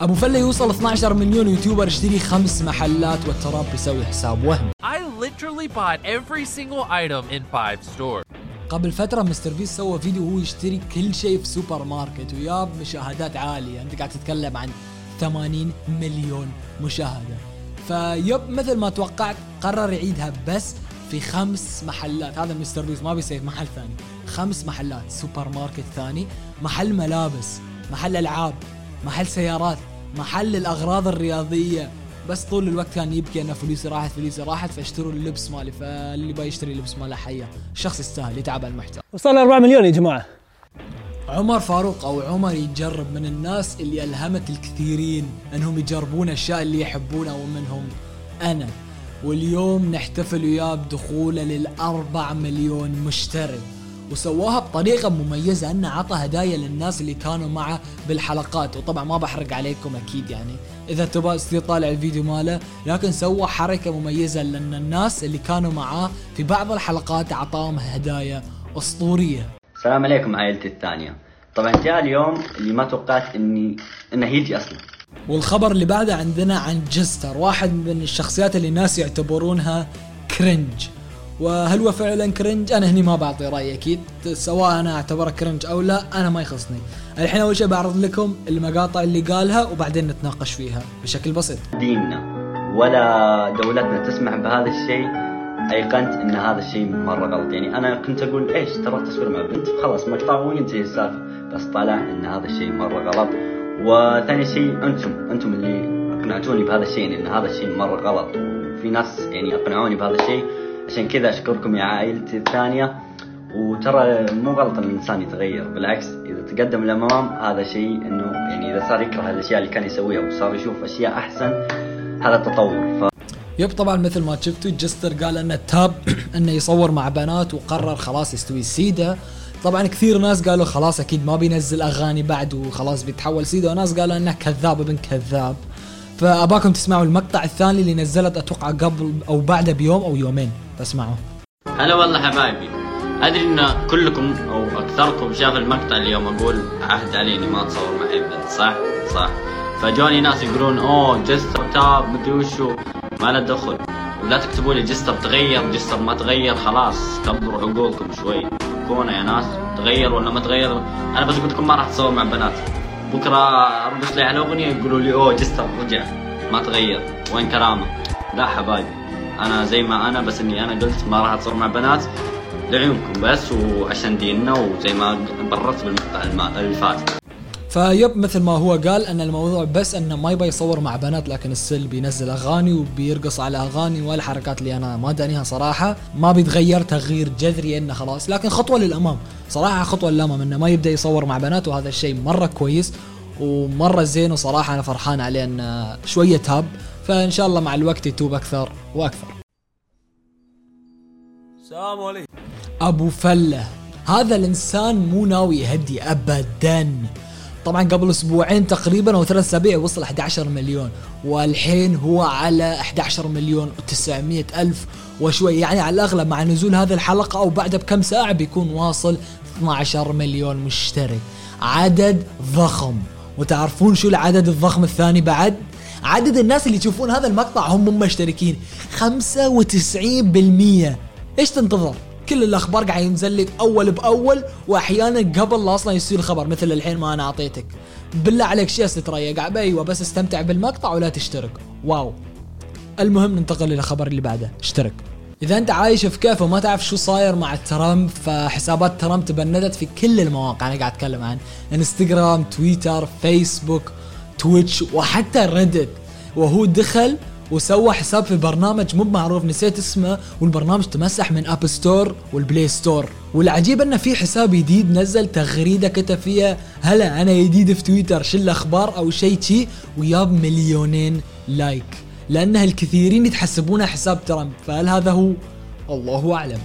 أبو فلة يوصل 12 مليون YouTuber يشتري خمس محلات والتراب يسوي حساب وهمي I literally bought every single item in five stores. قبل فترة مستر بيست سوى فيديو وهو يشتري كل شيء في سوبر ماركت وياب مشاهدات عالية. أنت قاعد تتكلم عن 80 مليون مشاهدة. فياب مثل ما توقعت قرر يعيدها بس في خمس محلات. هذا مستر بيست ما بيسوي في محل ثاني. خمس محلات سوبر ماركت ثاني محل ملابس محل ألعاب. محل سيارات محل الأغراض الرياضية. بس طول الوقت كان يبكي ان فلوسي راحت فلوسي راحت فاشتروا اللبس مالي فاللي باي يشتري لبس ماله حية. الشخص يستاهل يتعب على المحتوى. وصلنا 4 مليون يا جماعة. عمر فاروق أو عمر يجرب من الناس اللي ألهمت الكثيرين أنهم يجربون أشياء اللي يحبونها ومنهم أنا واليوم نحتفل وياه بدخوله للأربع مليون مشترك. وسواها بطريقة مميزة انه عطى هدايا للناس اللي كانوا معه بالحلقات. وطبعا ما بحرق عليكم أكيد يعني. إذا تبغى تصير طالع الفيديو ماله لكن سوى حركة مميزة لأن الناس اللي كانوا معاه في بعض الحلقات أعطاهم هدايا أسطورية. السلام عليكم عائلتي الثانية. طبعا جاء اليوم اللي ما توقعت اني إنه يجي أصلا. والخبر اللي بعده عندنا عن جستر واحد من الشخصيات اللي الناس يعتبرونها cringe وهل هو فعلا cringe أنا هني ما بعطي رأيي أكيد سواء أنا أعتبره cringe أو لا أنا ما يخصني. الحين أول شيء بعرض لكم المقاطع اللي قالها وبعدين نتناقش فيها بشكل بسيط. ديننا ولا دولتنا تسمح بهذا الشيء؟ أيقنت إن هذا الشيء مرة غلط. يعني أنا كنت أقول إيش ترى التصوير مع بنت خلاص مقطع وينتهي السالفة. بس طلع إن هذا الشيء مرة غلط. وثاني شيء أنتم أنتم اللي أقنعتوني بهذا الشيء إن هذا الشيء مرة غلط. وفي ناس يعني أقنعوني بهذا الشيء. عشان كذا أشكركم يا عائلتي الثانية. وترى مو غلط إن الإنسان يتغير بالعكس إذا تقدم للامام هذا شيء إنه يعني إذا صار يكره الأشياء اللي كان يسويها وصار يشوف أشياء أحسن هذا تطور ف... يب طبعا مثل ما شفتوا جستر قال إنه تاب إنه يصور مع بنات وقرر خلاص يستوي سيدا. طبعا كثير ناس قالوا خلاص أكيد ما بينزل أغاني بعد وخلاص بيتحول سيدا وناس قالوا إنه كذاب ابن كذاب. فأباكم تسمعوا المقطع الثاني اللي نزلت أتوقع قبل أو بعده بيوم أو يومين. فاسمعوا هلا والله حبايبي. أدري إن كلكم أو أكثركم شاف المقطع اليوم أقول عهد عليني ما أتصور مع ابن صح؟ صح. فجوني ناس يقولون أوه جستر تاب مدري وشو. ما له دخل. ولا تكتبوا لي جستر تغير جستر ما تغير خلاص. كبروا عقولكم شوي. كونه يا ناس تغير ولا ما تغير أنا بس قلت لكم ما راح تصور مع بنات بكرة أرقص لي على أغنية يقولوا لي أوه جستر رجع ما تغير وين كرامة؟ لا حبايبي أنا زي ما أنا بس إني أنا قلت ما راح أتصور مع بنات لعيونكم بس وعشان ديننا وزي ما بررت بالمقطع الم- اللي فات. فيب مثل ما هو قال أن الموضوع بس أنه ما يبغى يصور مع بنات لكن السل بينزل أغاني وبيرقص على أغاني والحركات اللي أنا ما دانيها صراحة. ما بيتغير تغيير جذري إنه خلاص. لكن خطوة للأمام. صراحة خطوة للأمام إنه ما يبدأ يصور مع بنات وهذا الشيء مرة كويس ومرة زين وصراحة أنا فرحان عليه إنه شوية تاب. فإن شاء الله مع الوقت يتوب أكثر وأكثر. السلام عليكم. أبو فلة هذا الإنسان مو ناوي يهدي ابدا. طبعا قبل أسبوعين تقريبا أو ثلاث أسابيع وصل 11 مليون. والحين هو على 11 مليون و900 ألف وشوي. يعني على الأغلب مع نزول هذه الحلقة أو بعدها بكم ساعة بيكون واصل 12 مليون مشترك. عدد ضخم. وتعرفون شو العدد الضخم الثاني بعد؟ عدد الناس اللي يشوفون هذا المقطع هم مشتركين. 95% إيش تنتظر؟ كل الأخبار قاعد ينزل لك أول بأول وأحيانا قبل لا أصلا يصير الخبر مثل الحين ما أنا أعطيتك. بالله عليك شيء تريق أيوه بس استمتع بالمقطع ولا تشترك. wow. المهم ننتقل إلى الخبر اللي بعده. اشترك. إذا أنت عايش في كهف وما تعرف شو صاير مع ترامب فحسابات ترامب تبندت في كل المواقع أنا قاعد أتكلم عن انستغرام تويتر فيسبوك تويتش وحتى ريدت وهو دخل وسوى حساب في برنامج مو معروف نسيت اسمه والبرنامج تمسح من App Store وال Play Store والعجيب إنه في حساب جديد نزل تغريدة كتب فيها هلا أنا جديد في تويتر شو الاخبار أو شيء شي. وياب مليونين لايك. لانها الكثيرين يتحسبونها حساب ترامب. فهل هذا هو؟ الله أعلم.